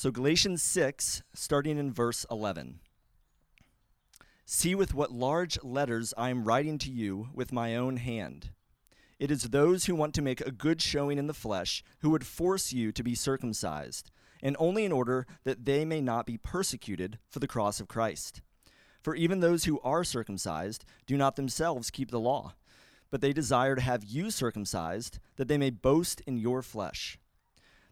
So, Galatians 6, starting in verse 11. See with what large letters I am writing to you with my own hand. It is those who want to make a good showing in the flesh who would force you to be circumcised, and only in order that they may not be persecuted for the cross of Christ. For even those who are circumcised do not themselves keep the law, but they desire to have you circumcised, that they may boast in your flesh.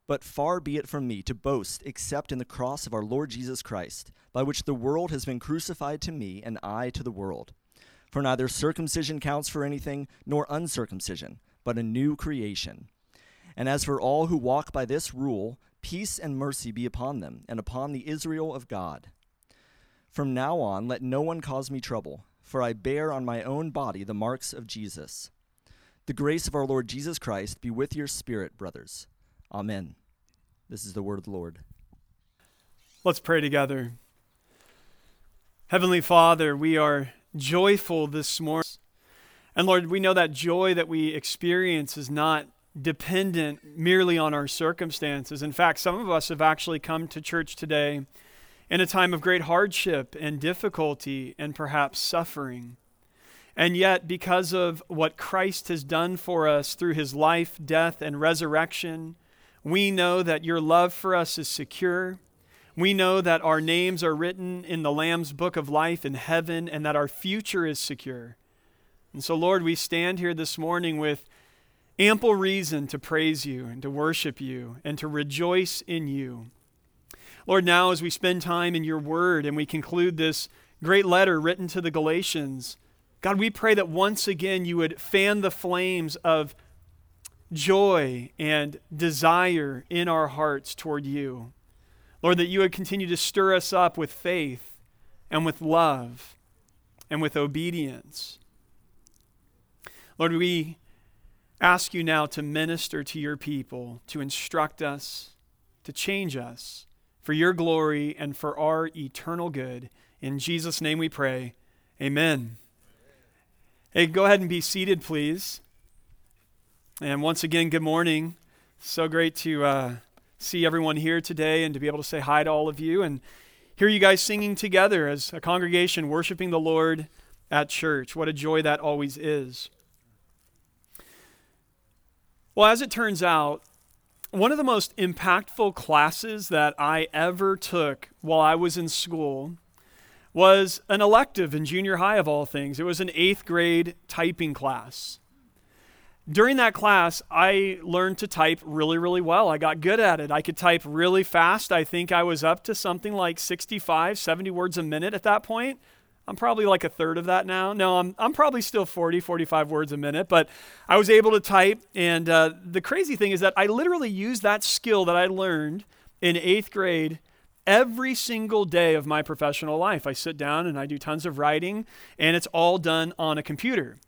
But far be it from me to boast except in the cross of our Lord Jesus Christ, by which the world has been crucified to me, and I to the world. For neither circumcision counts for anything, nor uncircumcision, but a new creation. And as for all who walk by this rule, peace and mercy be upon them, and upon the Israel of God. From now on, let no one cause me trouble, for I bear on my own body the marks of Jesus. The grace of our Lord Jesus Christ be with your spirit, brothers. Amen. This is the word of the Lord. Let's pray together. Heavenly Father, we are joyful this morning. And Lord, we know that joy that we experience is not dependent merely on our circumstances. In fact, some of us have actually come to church today in a time of great hardship and difficulty and perhaps suffering. And yet, because of what Christ has done for us through his life, death, and resurrection, we know that your love for us is secure. We know that our names are written in the Lamb's book of life in heaven and that our future is secure. And so, Lord, we stand here this morning with ample reason to praise you and to worship you and to rejoice in you. Lord, now as we spend time in your word and we conclude this great letter written to the Galatians, God, we pray that once again you would fan the flames of joy and desire in our hearts toward you. Lord, that you would continue to stir us up with faith and with love and with obedience. Lord, we ask you now to minister to your people, to instruct us, to change us for your glory and for our eternal good. In Jesus' name we pray. Amen. Hey, go ahead and be seated, please. And once again, good morning. So great to uh, see everyone here today and to be able to say hi to all of you and hear you guys singing together as a congregation worshiping the Lord at church. What a joy that always is. Well, as it turns out, one of the most impactful classes that I ever took while I was in school was an elective in junior high, of all things. It was an eighth grade typing class during that class, I learned to type really, really well. I got good at it. I could type really fast. I think I was up to something like 65, 70 words a minute at that point. I'm probably like a third of that now. No, I'm, I'm probably still 40, 45 words a minute, but I was able to type. And uh, the crazy thing is that I literally used that skill that I learned in eighth grade every single day of my professional life. I sit down and I do tons of writing, and it's all done on a computer.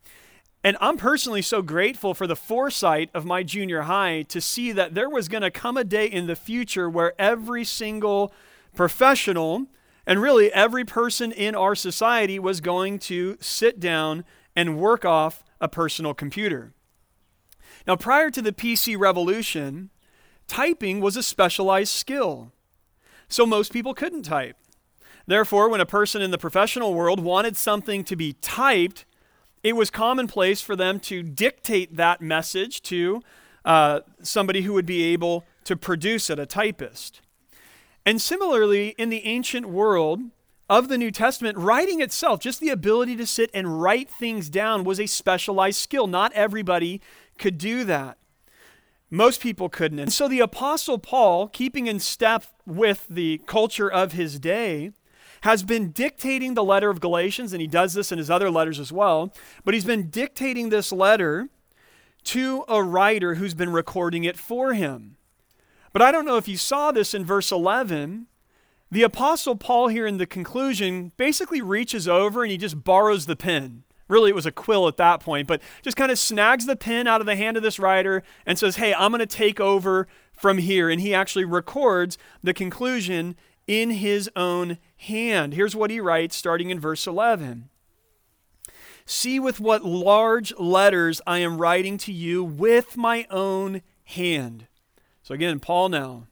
And I'm personally so grateful for the foresight of my junior high to see that there was going to come a day in the future where every single professional and really every person in our society was going to sit down and work off a personal computer. Now, prior to the PC revolution, typing was a specialized skill. So most people couldn't type. Therefore, when a person in the professional world wanted something to be typed, it was commonplace for them to dictate that message to uh, somebody who would be able to produce it, a typist. And similarly, in the ancient world of the New Testament, writing itself, just the ability to sit and write things down, was a specialized skill. Not everybody could do that. Most people couldn't. And so the Apostle Paul, keeping in step with the culture of his day, has been dictating the letter of Galatians, and he does this in his other letters as well, but he's been dictating this letter to a writer who's been recording it for him. But I don't know if you saw this in verse 11. The Apostle Paul, here in the conclusion, basically reaches over and he just borrows the pen. Really, it was a quill at that point, but just kind of snags the pen out of the hand of this writer and says, Hey, I'm going to take over from here. And he actually records the conclusion in his own hand. Here's what he writes starting in verse 11. See with what large letters I am writing to you with my own hand. So again, Paul now,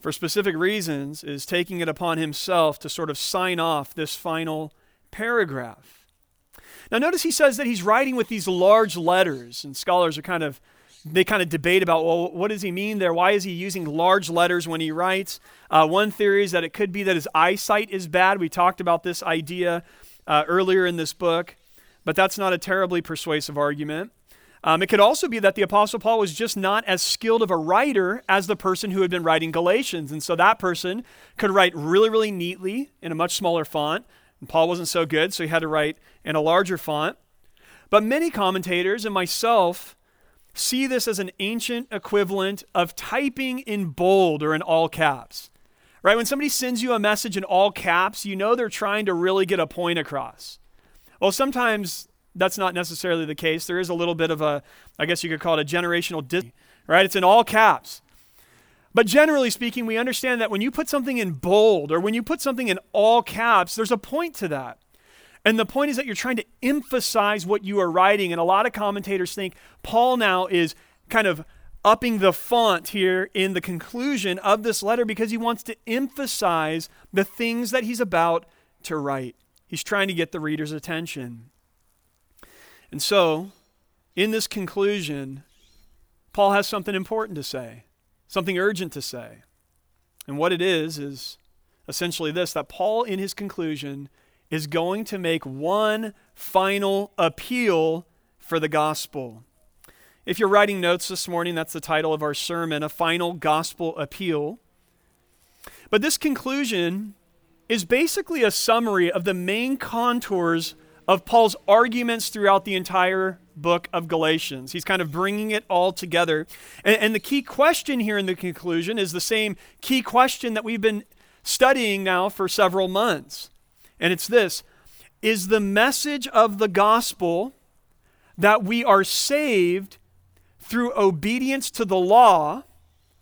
for specific reasons, is taking it upon himself to sort of sign off this final paragraph. Now, notice he says that he's writing with these large letters, and scholars are kind of they kind of debate about well what does he mean there why is he using large letters when he writes uh, one theory is that it could be that his eyesight is bad we talked about this idea uh, earlier in this book but that's not a terribly persuasive argument um, it could also be that the Apostle Paul was just not as skilled of a writer as the person who had been writing Galatians. And so that person could write really, really neatly in a much smaller font. And Paul wasn't so good, so he had to write in a larger font. But many commentators and myself see this as an ancient equivalent of typing in bold or in all caps. Right? When somebody sends you a message in all caps, you know they're trying to really get a point across. Well, sometimes that's not necessarily the case. There is a little bit of a, I guess you could call it a generational dis, right? It's in all caps. But generally speaking, we understand that when you put something in bold or when you put something in all caps, there's a point to that. And the point is that you're trying to emphasize what you are writing. And a lot of commentators think Paul now is kind of upping the font here in the conclusion of this letter because he wants to emphasize the things that he's about to write. He's trying to get the reader's attention. And so, in this conclusion, Paul has something important to say, something urgent to say. And what it is, is essentially this that Paul, in his conclusion, is going to make one final appeal for the gospel. If you're writing notes this morning, that's the title of our sermon, A Final Gospel Appeal. But this conclusion is basically a summary of the main contours of Paul's arguments throughout the entire book of Galatians. He's kind of bringing it all together. And, and, the key question here in the conclusion is the same key question that we've been studying now for several months. And it's this Is the message of the gospel that we are saved through obedience to the law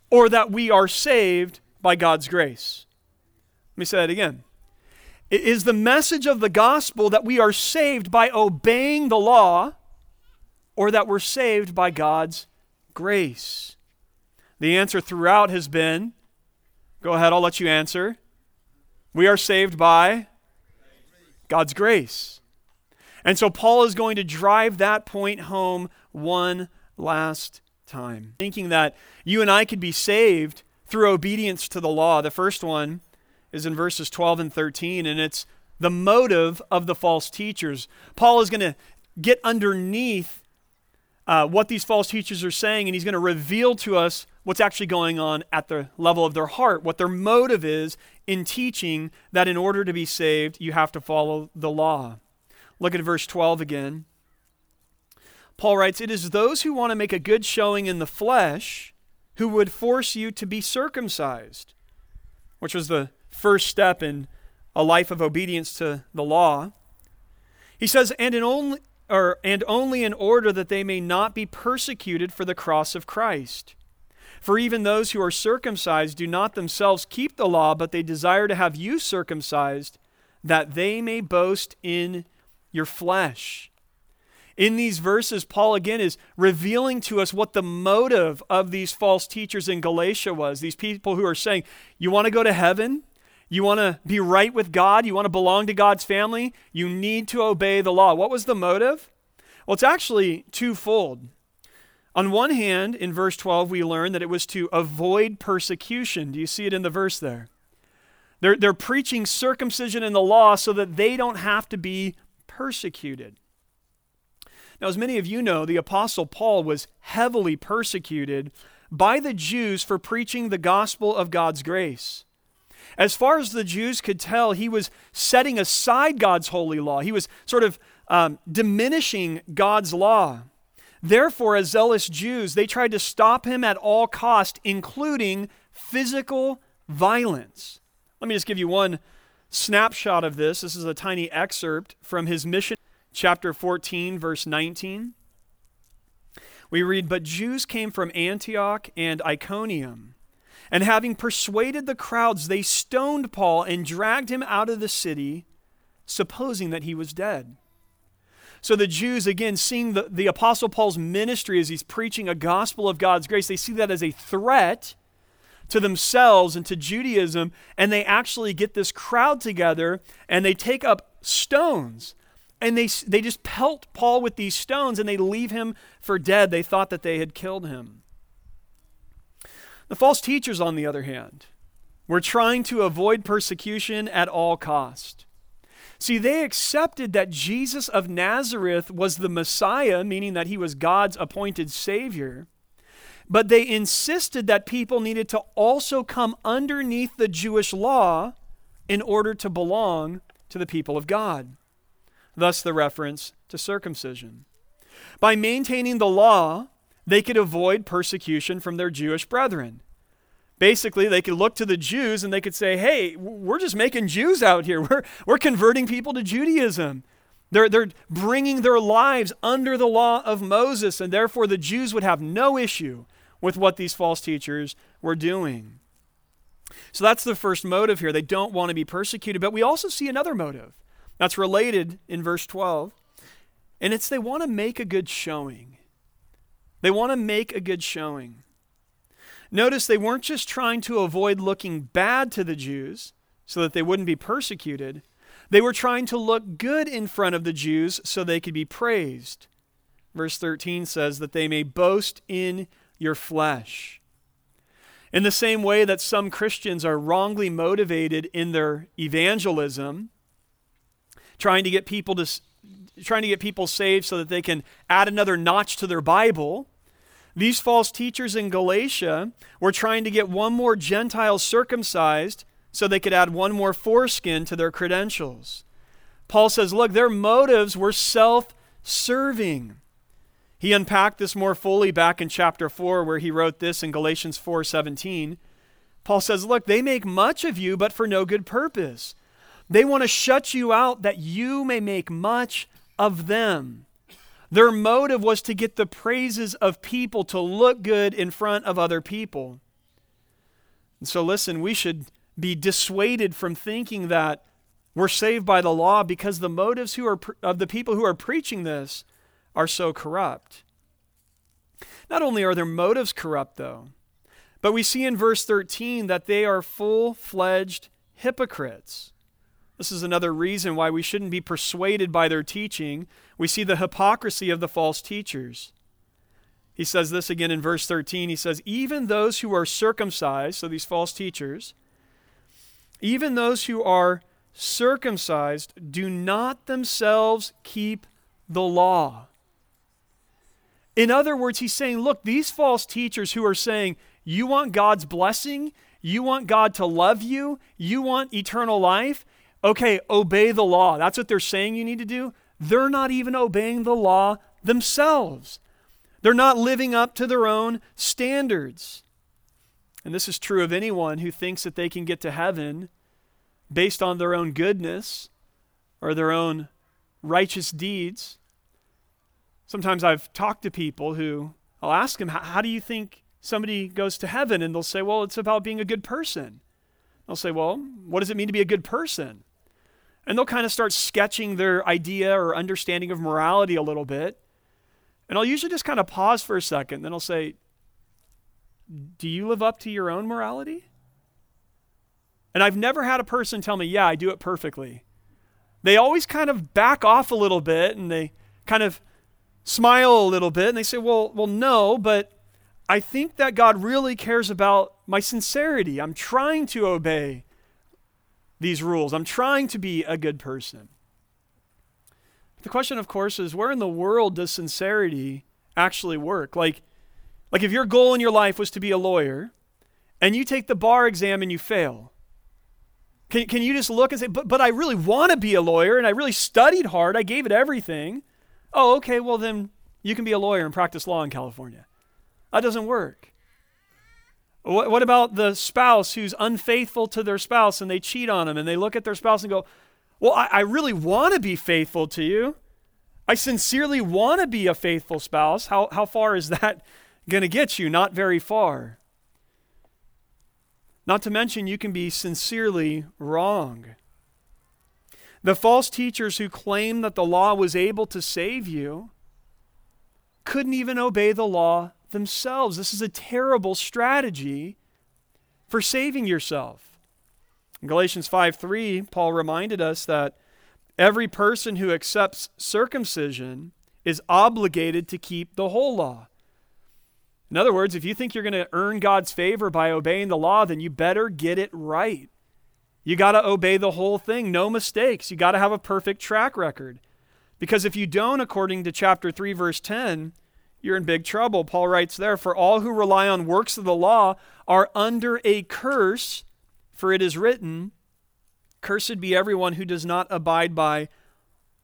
or that we are saved by God's grace? Let me say that again. It is the message of the gospel that we are saved by obeying the law or that we're saved by God's grace? The answer throughout has been go ahead, I'll let you answer. We are saved by God's grace. And so Paul is going to drive that point home one last time, thinking that you and I could be saved through obedience to the law. The first one is in verses 12 and 13, and it's the motive of the false teachers. Paul is going to get underneath uh, what these false teachers are saying, and he's going to reveal to us what's actually going on at the level of their heart, what their motive is in teaching that in order to be saved, you have to follow the law. Look at verse 12 again. Paul writes, It is those who want to make a good showing in the flesh who would force you to be circumcised, which was the first step in a life of obedience to the law. He says, and in only or and only in order that they may not be persecuted for the cross of Christ. For even those who are circumcised do not themselves keep the law, but they desire to have you circumcised, that they may boast in your flesh. In these verses, Paul again is revealing to us what the motive of these false teachers in Galatia was. These people who are saying, You want to go to heaven? You want to be right with God? You want to belong to God's family? You need to obey the law. What was the motive? Well, it's actually twofold. On one hand, in verse 12, we learn that it was to avoid persecution. Do you see it in the verse there? They're, they're preaching circumcision in the law so that they don't have to be persecuted. Now, as many of you know, the Apostle Paul was heavily persecuted by the Jews for preaching the gospel of God's grace. As far as the Jews could tell, he was setting aside God's holy law. He was sort of um, diminishing God's law. Therefore, as zealous Jews, they tried to stop him at all cost, including physical violence. Let me just give you one snapshot of this. This is a tiny excerpt from his mission, chapter 14, verse 19. We read, But Jews came from Antioch and Iconium and having persuaded the crowds, they stoned Paul and dragged him out of the city, supposing that he was dead. So the Jews, again, seeing the, the Apostle Paul's ministry as he's preaching a gospel of God's grace, they see that as a threat to themselves and to Judaism, and they actually get this crowd together and they take up stones and they, they just pelt Paul with these stones and they leave him for dead. They thought that they had killed him. The false teachers, on the other hand, were trying to avoid persecution at all cost. See, they accepted that Jesus of Nazareth was the Messiah, meaning that he was God's appointed Savior, but they insisted that people needed to also come underneath the Jewish law in order to belong to the people of God. Thus, the reference to circumcision. By maintaining the law, they could avoid persecution from their Jewish brethren. Basically, they could look to the Jews and they could say, hey, we're just making Jews out here. We're, we're converting people to Judaism. They're, they're bringing their lives under the law of Moses, and therefore the Jews would have no issue with what these false teachers were doing. So that's the first motive here. They don't want to be persecuted. But we also see another motive that's related in verse 12, and it's they want to make a good showing. They want to make a good showing. Notice they weren't just trying to avoid looking bad to the Jews so that they wouldn't be persecuted. They were trying to look good in front of the Jews so they could be praised. Verse 13 says that they may boast in your flesh. In the same way that some Christians are wrongly motivated in their evangelism, trying to get people to trying to get people saved so that they can add another notch to their Bible. These false teachers in Galatia were trying to get one more Gentile circumcised so they could add one more foreskin to their credentials. Paul says, look, their motives were self serving. He unpacked this more fully back in chapter 4 where he wrote this in Galatians 4:17. Paul says, "Look, they make much of you but for no good purpose. They want to shut you out that you may make much of them. Their motive was to get the praises of people, to look good in front of other people. And so, listen, we should be dissuaded from thinking that we're saved by the law because the motives who are of the people who are preaching this are so corrupt. Not only are their motives corrupt, though, but we see in verse 13 that they are full fledged hypocrites. This is another reason why we shouldn't be persuaded by their teaching. We see the hypocrisy of the false teachers. He says this again in verse 13. He says, Even those who are circumcised, so these false teachers, even those who are circumcised do not themselves keep the law. In other words, he's saying, look, these false teachers who are saying, you want God's blessing, you want God to love you, you want eternal life, okay, obey the law. That's what they're saying you need to do. They're not even obeying the law themselves. They're not living up to their own standards. And this is true of anyone who thinks that they can get to heaven based on their own goodness or their own righteous deeds. Sometimes I've talked to people who I'll ask them, How do you think somebody goes to heaven? And they'll say, Well, it's about being a good person. I'll say, Well, what does it mean to be a good person? And they'll kind of start sketching their idea or understanding of morality a little bit. And I'll usually just kind of pause for a second. Then I'll say, Do you live up to your own morality? And I've never had a person tell me, Yeah, I do it perfectly. They always kind of back off a little bit and they kind of smile a little bit and they say, Well, well, no, but I think that God really cares about my sincerity. I'm trying to obey these rules. I'm trying to be a good person. The question, of course, is where in the world does sincerity actually work? Like, like if your goal in your life was to be a lawyer and you take the bar exam and you fail, can, can you just look and say, but, but I really want to be a lawyer and I really studied hard, I gave it everything. Oh, okay, well then you can be a lawyer and practice law in California. That doesn't work. What, what about the spouse who's unfaithful to their spouse and they cheat on them and they look at their spouse and go, Well, I, I really want to be faithful to you. I sincerely want to be a faithful spouse. How, how far is that going to get you? Not very far. Not to mention, you can be sincerely wrong. The false teachers who claim that the law was able to save you couldn't even obey the law themselves. This is a terrible strategy for saving yourself. In Galatians 5 3, Paul reminded us that every person who accepts circumcision is obligated to keep the whole law. In other words, if you think you're going to earn God's favor by obeying the law, then you better get it right. You got to obey the whole thing, no mistakes. You got to have a perfect track record. Because if you don't, according to chapter 3, verse 10, you're in big trouble. Paul writes there, For all who rely on works of the law are under a curse, for it is written, Cursed be everyone who does not abide by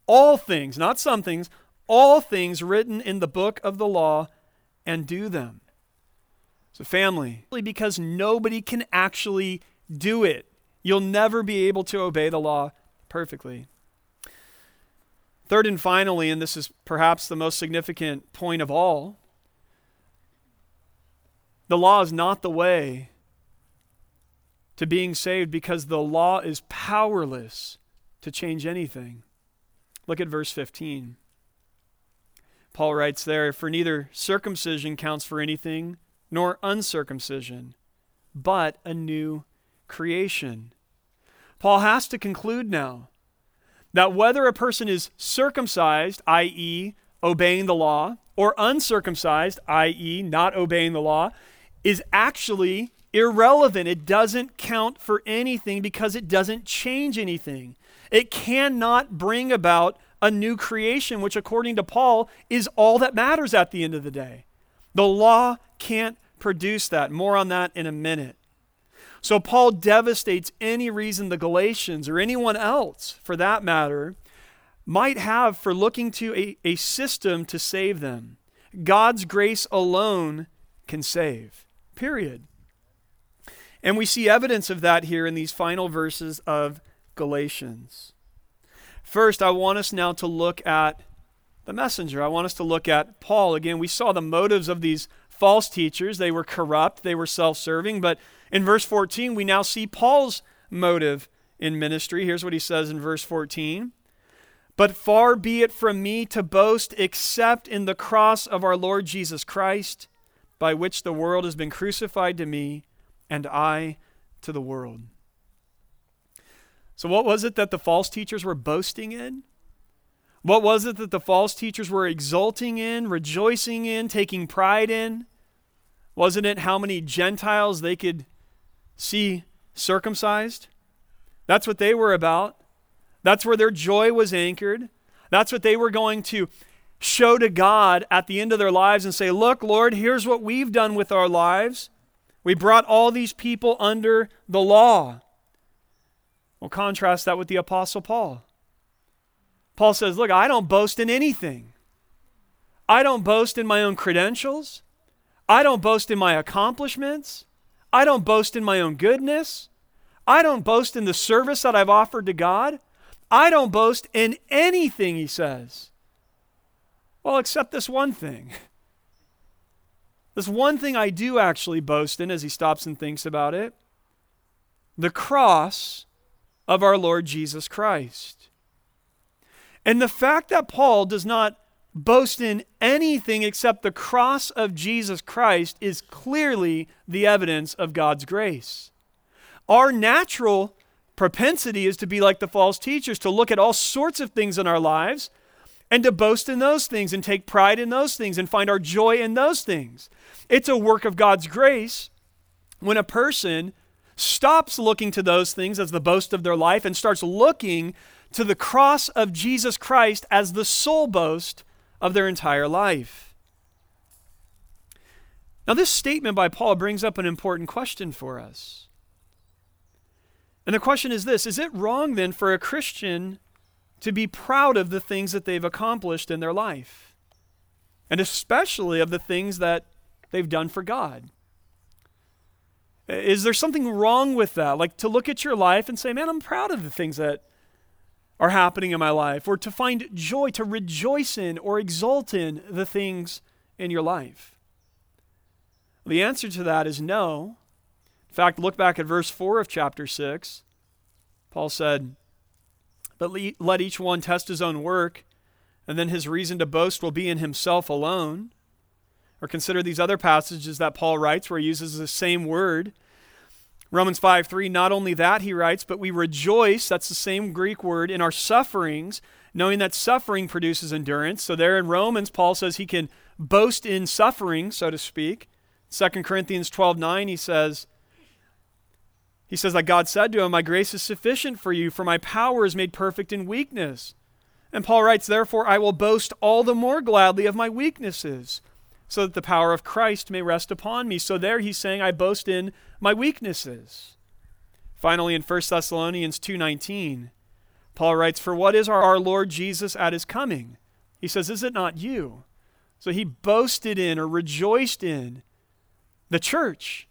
all things, not some things, all things written in the book of the law and do them. So, family, because nobody can actually do it, you'll never be able to obey the law perfectly. Third and finally, and this is perhaps the most significant point of all, the law is not the way to being saved because the law is powerless to change anything. Look at verse 15. Paul writes there, For neither circumcision counts for anything, nor uncircumcision, but a new creation. Paul has to conclude now that whether a person is circumcised, i.e., obeying the law, or uncircumcised, i.e., not obeying the law, is actually irrelevant. It doesn't count for anything because it doesn't change anything. It cannot bring about a new creation, which, according to Paul, is all that matters at the end of the day. The law can't produce that. More on that in a minute. So, Paul devastates any reason the Galatians or anyone else, for that matter, might have for looking to a, a system to save them. God's grace alone can save. Period. And we see evidence of that here in these final verses of Galatians. First, I want us now to look at the messenger. I want us to look at Paul. Again, we saw the motives of these false teachers. They were corrupt, they were self serving. But in verse 14, we now see Paul's motive in ministry. Here's what he says in verse 14 But far be it from me to boast except in the cross of our Lord Jesus Christ, by which the world has been crucified to me, and I to the world. So, what was it that the false teachers were boasting in? What was it that the false teachers were exulting in, rejoicing in, taking pride in? Wasn't it how many Gentiles they could see circumcised? That's what they were about. That's where their joy was anchored. That's what they were going to show to God at the end of their lives and say, Look, Lord, here's what we've done with our lives. We brought all these people under the law. We'll contrast that with the Apostle Paul. Paul says, Look, I don't boast in anything. I don't boast in my own credentials. I don't boast in my accomplishments. I don't boast in my own goodness. I don't boast in the service that I've offered to God. I don't boast in anything, he says. Well, except this one thing. This one thing I do actually boast in as he stops and thinks about it the cross of our Lord Jesus Christ. And the fact that Paul does not boast in anything except the cross of Jesus Christ is clearly the evidence of God's grace. Our natural propensity is to be like the false teachers, to look at all sorts of things in our lives and to boast in those things and take pride in those things and find our joy in those things. It's a work of God's grace when a person stops looking to those things as the boast of their life and starts looking to the cross of Jesus Christ as the sole boast of their entire life. Now, this statement by Paul brings up an important question for us. And the question is this Is it wrong then for a Christian to be proud of the things that they've accomplished in their life? And especially of the things that they've done for God? Is there something wrong with that? Like to look at your life and say, man, I'm proud of the things that are happening in my life, or to find joy, to rejoice in or exult in the things in your life? The answer to that is no. In fact, look back at verse 4 of chapter 6. Paul said, But let each one test his own work, and then his reason to boast will be in himself alone. Or consider these other passages that Paul writes where he uses the same word. Romans 5 3, not only that, he writes, but we rejoice, that's the same Greek word, in our sufferings, knowing that suffering produces endurance. So there in Romans, Paul says he can boast in suffering, so to speak. 2 Corinthians 12 9, he says, he says that God said to him, My grace is sufficient for you, for my power is made perfect in weakness. And Paul writes, Therefore I will boast all the more gladly of my weaknesses, so that the power of Christ may rest upon me. So there he's saying, I boast in my weaknesses. Finally, in 1 Thessalonians 2.19, Paul writes, For what is our, our Lord Jesus at his coming? He says, Is it not you? So he boasted in or rejoiced in the church,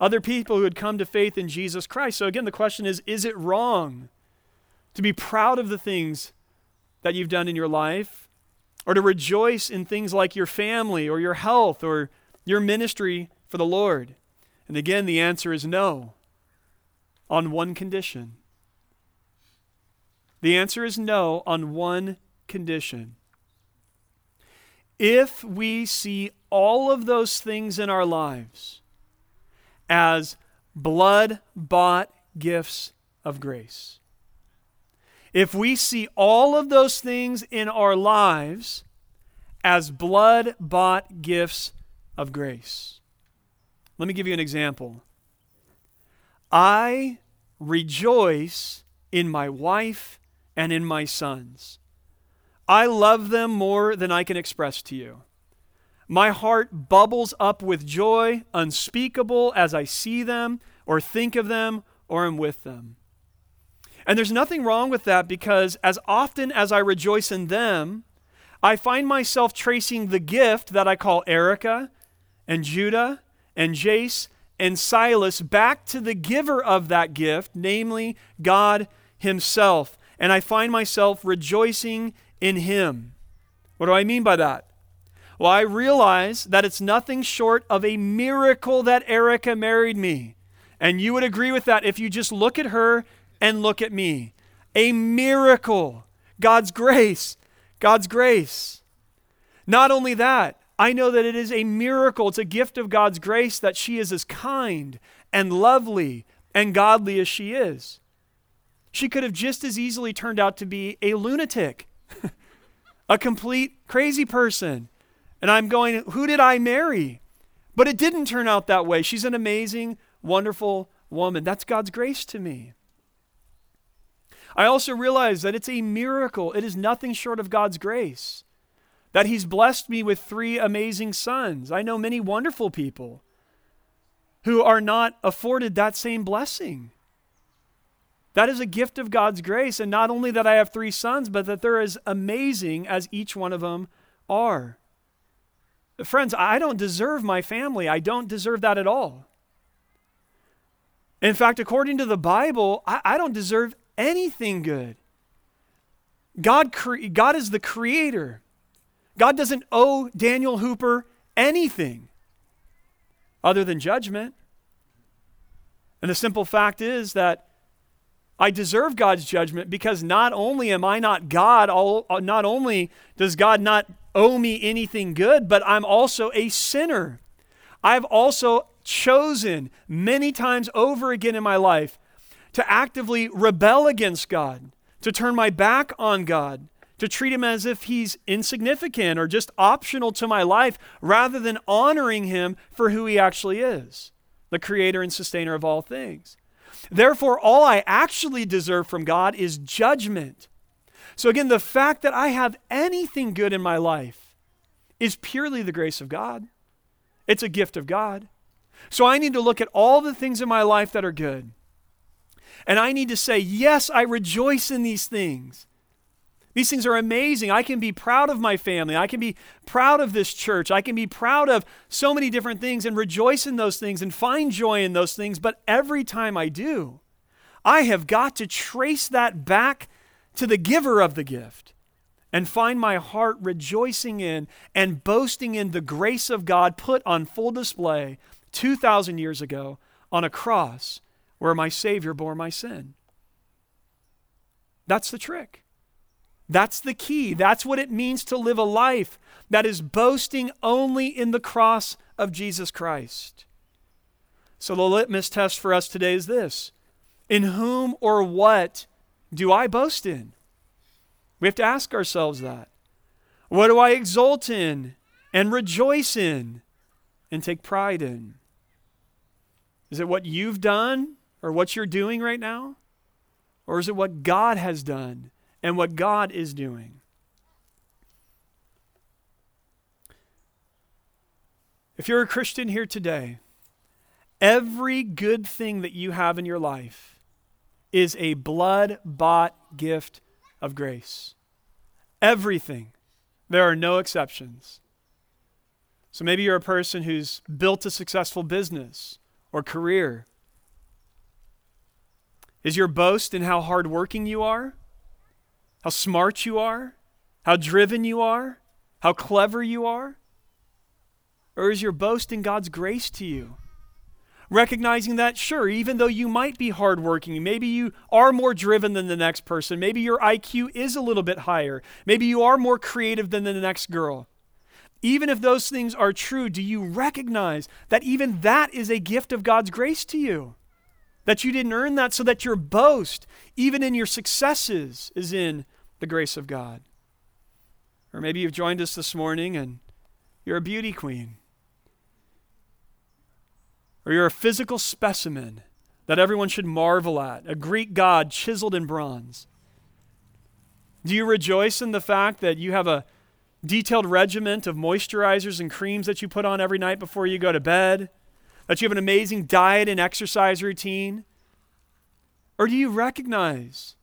other people who had come to faith in Jesus Christ. So again, the question is Is it wrong to be proud of the things that you've done in your life? Or to rejoice in things like your family or your health or your ministry for the Lord? And again, the answer is no, on one condition. The answer is no on one condition. If we see all of those things in our lives as blood bought gifts of grace, if we see all of those things in our lives as blood bought gifts of grace, let me give you an example. I rejoice in my wife and in my sons. I love them more than I can express to you. My heart bubbles up with joy unspeakable as I see them or think of them or am with them. And there's nothing wrong with that because as often as I rejoice in them, I find myself tracing the gift that I call Erica and Judah and Jace and Silas back to the giver of that gift, namely God Himself. And I find myself rejoicing in Him. What do I mean by that? Well, I realize that it's nothing short of a miracle that Erica married me. And you would agree with that if you just look at her and look at me. A miracle. God's grace. God's grace. Not only that, I know that it is a miracle, it's a gift of God's grace that she is as kind and lovely and godly as she is. She could have just as easily turned out to be a lunatic, a complete crazy person. And I'm going, who did I marry? But it didn't turn out that way. She's an amazing, wonderful woman. That's God's grace to me. I also realize that it's a miracle. It is nothing short of God's grace that He's blessed me with three amazing sons. I know many wonderful people who are not afforded that same blessing. That is a gift of God's grace. And not only that I have three sons, but that they're as amazing as each one of them are. Friends, I don't deserve my family. I don't deserve that at all. In fact, according to the Bible, I, I don't deserve anything good. God, cre- God is the creator. God doesn't owe Daniel Hooper anything other than judgment. And the simple fact is that I deserve God's judgment because not only am I not God, uh, not only does God not owe me anything good, but I'm also a sinner. I've also chosen many times over again in my life to actively rebel against God, to turn my back on God, to treat him as if he's insignificant or just optional to my life rather than honoring him for who he actually is the creator and sustainer of all things. Therefore, all I actually deserve from God is judgment. So, again, the fact that I have anything good in my life is purely the grace of God. It's a gift of God. So, I need to look at all the things in my life that are good. And I need to say, Yes, I rejoice in these things. These things are amazing. I can be proud of my family. I can be proud of this church. I can be proud of so many different things and rejoice in those things and find joy in those things. But every time I do, I have got to trace that back to the giver of the gift and find my heart rejoicing in and boasting in the grace of God put on full display 2,000 years ago on a cross where my Savior bore my sin. That's the trick. That's the key. That's what it means to live a life that is boasting only in the cross of Jesus Christ. So the litmus test for us today is this In whom or what do I boast in? We have to ask ourselves that. What do I exult in and rejoice in and take pride in? Is it what you've done or what you're doing right now? Or is it what God has done and what God is doing? If you're a Christian here today, every good thing that you have in your life is a blood bought gift of grace. Everything. There are no exceptions. So maybe you're a person who's built a successful business or career. Is your boast in how hardworking you are? How smart you are? How driven you are? How clever you are? Or is your boast in God's grace to you? Recognizing that, sure, even though you might be hardworking, maybe you are more driven than the next person, maybe your IQ is a little bit higher, maybe you are more creative than the next girl. Even if those things are true, do you recognize that even that is a gift of God's grace to you? That you didn't earn that, so that your boast, even in your successes, is in the grace of God. Or maybe you've joined us this morning and you're a beauty queen or you're a physical specimen that everyone should marvel at, a Greek god chiseled in bronze? Do you rejoice in the fact that you have a detailed regiment of moisturizers and creams that you put on every night before you go to bed? That you have an amazing diet and exercise routine? Or do you recognize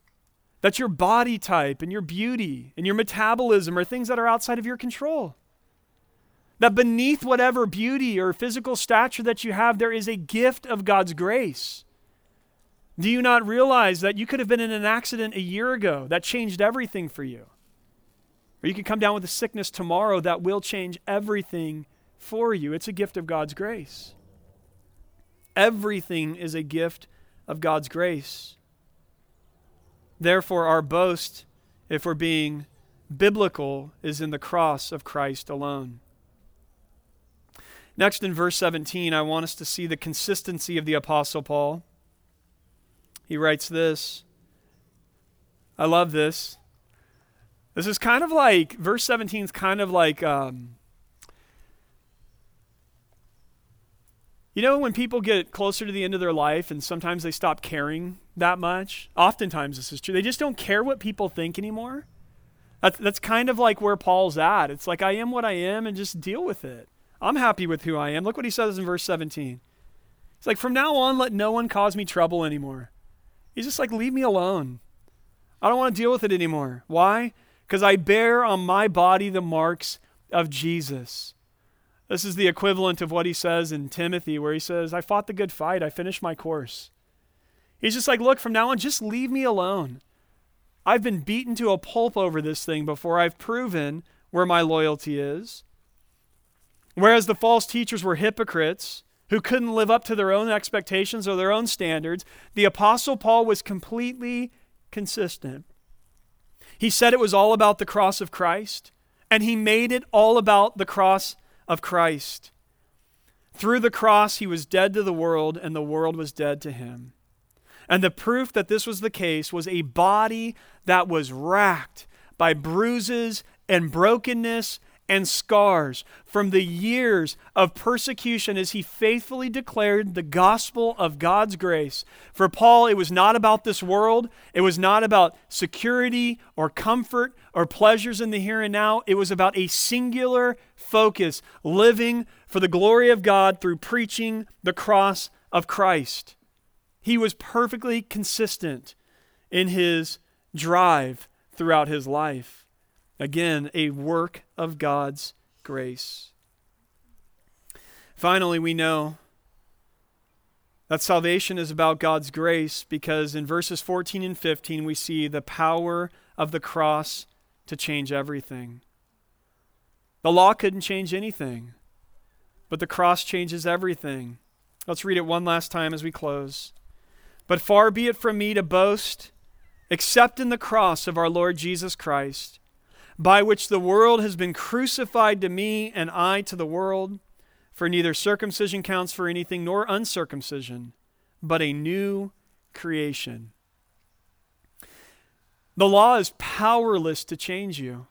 that your body type and your beauty and your metabolism are things that are outside of your control? That beneath whatever beauty or physical stature that you have, there is a gift of God's grace. Do you not realize that you could have been in an accident a year ago that changed everything for you? Or you could come down with a sickness tomorrow that will change everything for you. It's a gift of God's grace. Everything is a gift of God's grace. Therefore, our boast, if we're being biblical, is in the cross of Christ alone. Next, in verse 17, I want us to see the consistency of the Apostle Paul. He writes this. I love this. This is kind of like, verse 17 is kind of like, um, you know, when people get closer to the end of their life and sometimes they stop caring that much? Oftentimes this is true. They just don't care what people think anymore. That's, that's kind of like where Paul's at. It's like, I am what I am and just deal with it. I'm happy with who I am. Look what he says in verse 17. He's like, From now on, let no one cause me trouble anymore. He's just like, Leave me alone. I don't want to deal with it anymore. Why? Because I bear on my body the marks of Jesus. This is the equivalent of what he says in Timothy, where he says, I fought the good fight, I finished my course. He's just like, Look, from now on, just leave me alone. I've been beaten to a pulp over this thing before I've proven where my loyalty is. Whereas the false teachers were hypocrites who couldn't live up to their own expectations or their own standards, the Apostle Paul was completely consistent. He said it was all about the cross of Christ, and he made it all about the cross of Christ. Through the cross, he was dead to the world, and the world was dead to him. And the proof that this was the case was a body that was racked by bruises and brokenness and scars from the years of persecution as he faithfully declared the gospel of God's grace. For Paul, it was not about this world, it was not about security or comfort or pleasures in the here and now. It was about a singular focus, living for the glory of God through preaching the cross of Christ. He was perfectly consistent in his drive throughout his life. Again, a work of God's grace. Finally, we know that salvation is about God's grace because in verses 14 and 15 we see the power of the cross to change everything. The law couldn't change anything, but the cross changes everything. Let's read it one last time as we close. But far be it from me to boast except in the cross of our Lord Jesus Christ by which the world has been crucified to me and I to the world. For neither circumcision counts for anything nor uncircumcision, but a new creation. The law is powerless to change you.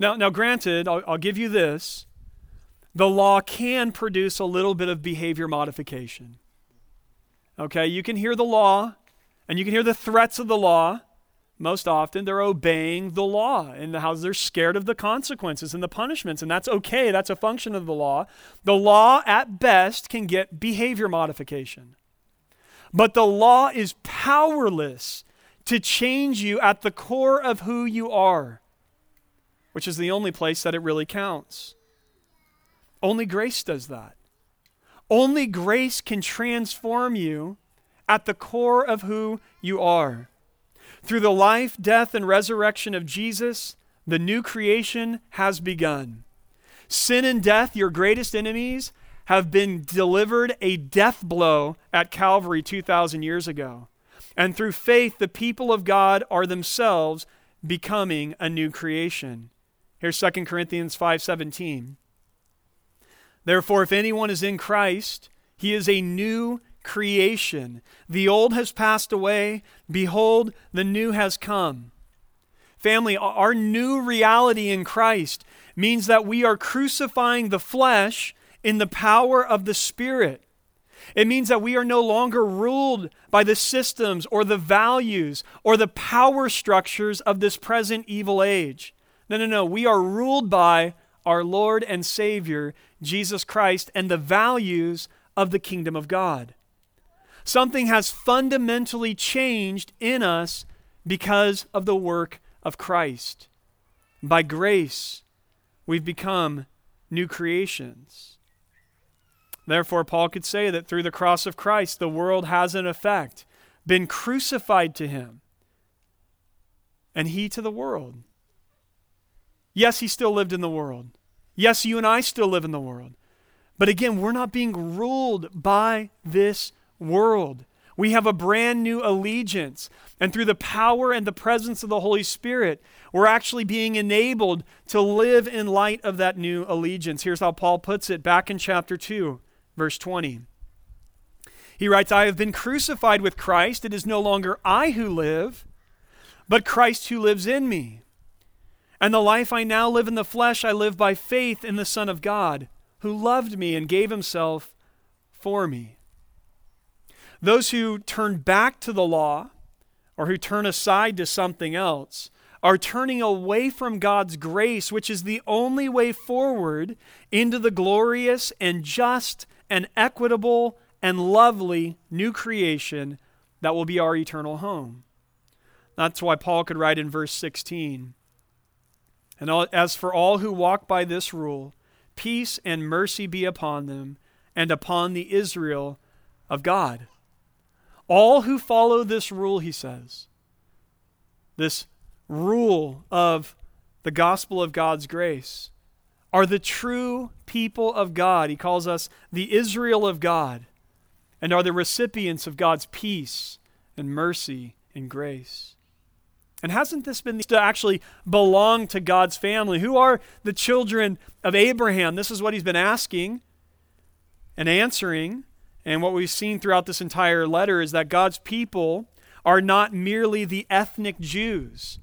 Now, now granted, I'll, I'll give you this the law can produce a little bit of behavior modification. Okay, you can hear the law and you can hear the threats of the law, most often they're obeying the law and how they're scared of the consequences and the punishments and that's okay. That's a function of the law. The law at best can get behavior modification. But the law is powerless to change you at the core of who you are which is the only place that it really counts. Only grace does that. Only grace can transform you at the core of who you are through the life, death, and resurrection of Jesus, the new creation has begun. Sin and death, your greatest enemies, have been delivered a death blow at Calvary 2,000 years ago. And through faith, the people of God are themselves becoming a new creation. Here's 2 Corinthians 5:17. Therefore, if anyone is in Christ, he is a new creation. The old has passed away. Behold, the new has come. Family, our new reality in Christ means that we are crucifying the flesh in the power of the Spirit. It means that we are no longer ruled by the systems or the values or the power structures of this present evil age. No, no, no. We are ruled by our Lord and Savior, Jesus Christ, and the values of the kingdom of God. Something has fundamentally changed in us because of the work of Christ. By grace, we've become new creations. Therefore, Paul could say that through the cross of Christ, the world has, in effect, been crucified to him, and he to the world. Yes, he still lived in the world. Yes, you and I still live in the world. But again, we're not being ruled by this world. We have a brand new allegiance. And through the power and the presence of the Holy Spirit, we're actually being enabled to live in light of that new allegiance. Here's how Paul puts it back in chapter 2, verse 20. He writes, I have been crucified with Christ. It is no longer I who live, but Christ who lives in me. And the life I now live in the flesh, I live by faith in the Son of God, who loved me and gave himself for me. Those who turn back to the law or who turn aside to something else are turning away from God's grace, which is the only way forward into the glorious and just and equitable and lovely new creation that will be our eternal home. That's why Paul could write in verse 16 And as for all who walk by this rule, peace and mercy be upon them and upon the Israel of God. All who follow this rule, he says, this rule of the gospel of God's grace, are the true people of God. He calls us the Israel of God and are the recipients of God's peace and mercy and grace. And hasn't this been to actually belong to God's family? Who are the children of Abraham? This is what he's been asking and answering. And what we've seen throughout this entire letter is that God's people are not merely the ethnic Jews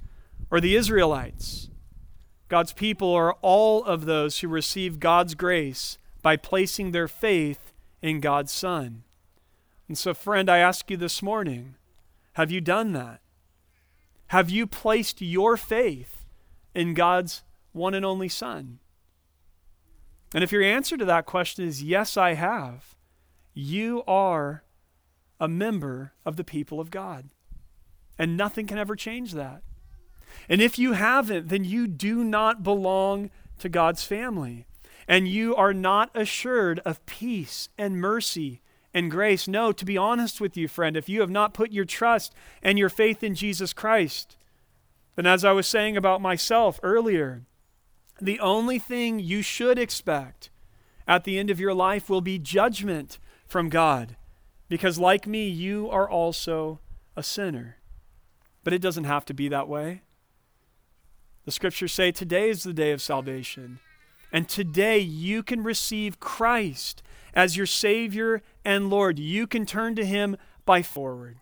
or the Israelites. God's people are all of those who receive God's grace by placing their faith in God's Son. And so, friend, I ask you this morning have you done that? Have you placed your faith in God's one and only Son? And if your answer to that question is yes, I have, you are a member of the people of God. And nothing can ever change that. And if you haven't, then you do not belong to God's family. And you are not assured of peace and mercy and grace. No, to be honest with you, friend, if you have not put your trust and your faith in Jesus Christ, then as I was saying about myself earlier, the only thing you should expect at the end of your life will be judgment from God. Because, like me, you are also a sinner. But it doesn't have to be that way. The scriptures say today is the day of salvation. And today you can receive Christ as your Savior and Lord. You can turn to Him by forward.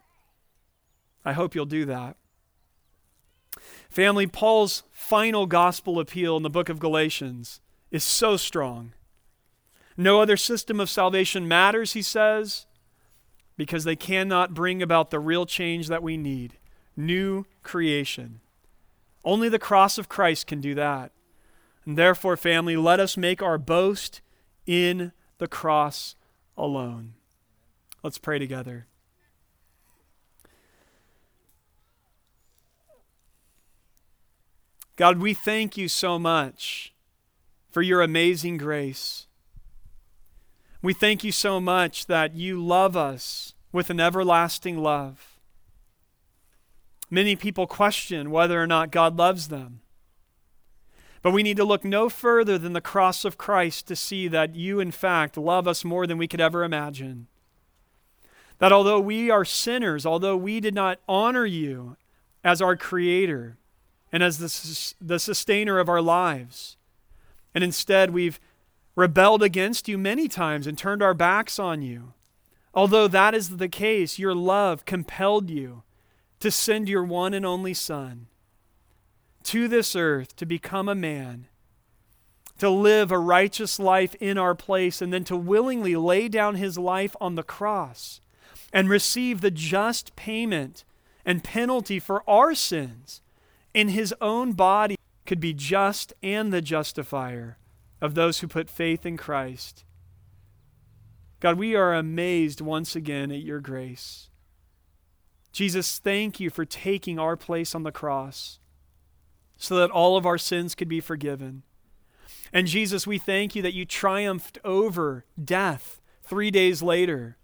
I hope you'll do that. Family, Paul's final gospel appeal in the book of Galatians is so strong. No other system of salvation matters, he says, because they cannot bring about the real change that we need new creation. Only the cross of Christ can do that. And therefore, family, let us make our boast in the cross alone. Let's pray together. God, we thank you so much for your amazing grace. We thank you so much that you love us with an everlasting love. Many people question whether or not God loves them. But we need to look no further than the cross of Christ to see that you, in fact, love us more than we could ever imagine. That although we are sinners, although we did not honor you as our Creator and as the, the sustainer of our lives, and instead we've rebelled against you many times and turned our backs on you, although that is the case, your love compelled you to send your one and only Son to this earth to become a man, to live a righteous life in our place, and then to willingly lay down his life on the cross and receive the just payment and penalty for our sins in his own body could be just and the justifier of those who put faith in Christ. God, we are amazed once again at your grace. Jesus, thank you for taking our place on the cross so that all of our sins could be forgiven. And Jesus, we thank you that you triumphed over death three days later.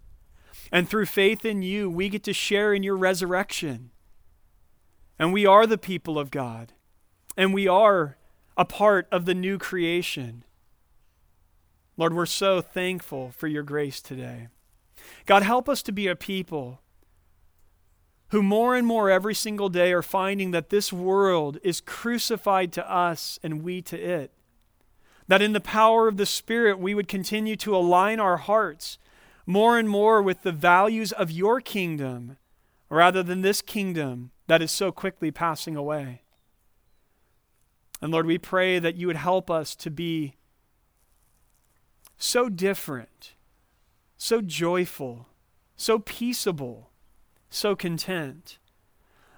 And through faith in you, we get to share in your resurrection. And we are the people of God. And we are a part of the new creation. Lord, we're so thankful for your grace today. God, help us to be a people who more and more every single day are finding that this world is crucified to us and we to it. That in the power of the Spirit, we would continue to align our hearts more and more with the values of your kingdom rather than this kingdom that is so quickly passing away. And Lord, we pray that you would help us to be so different, so joyful, so peaceable so content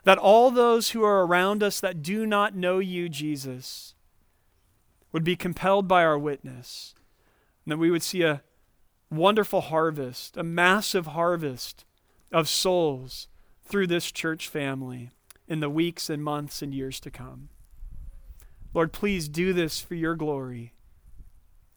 that all those who are around us that do not know you, Jesus, would be compelled by our witness, and that we would see a wonderful harvest, a massive harvest of souls through this church family in the weeks and months and years to come. Lord, please do this for your glory.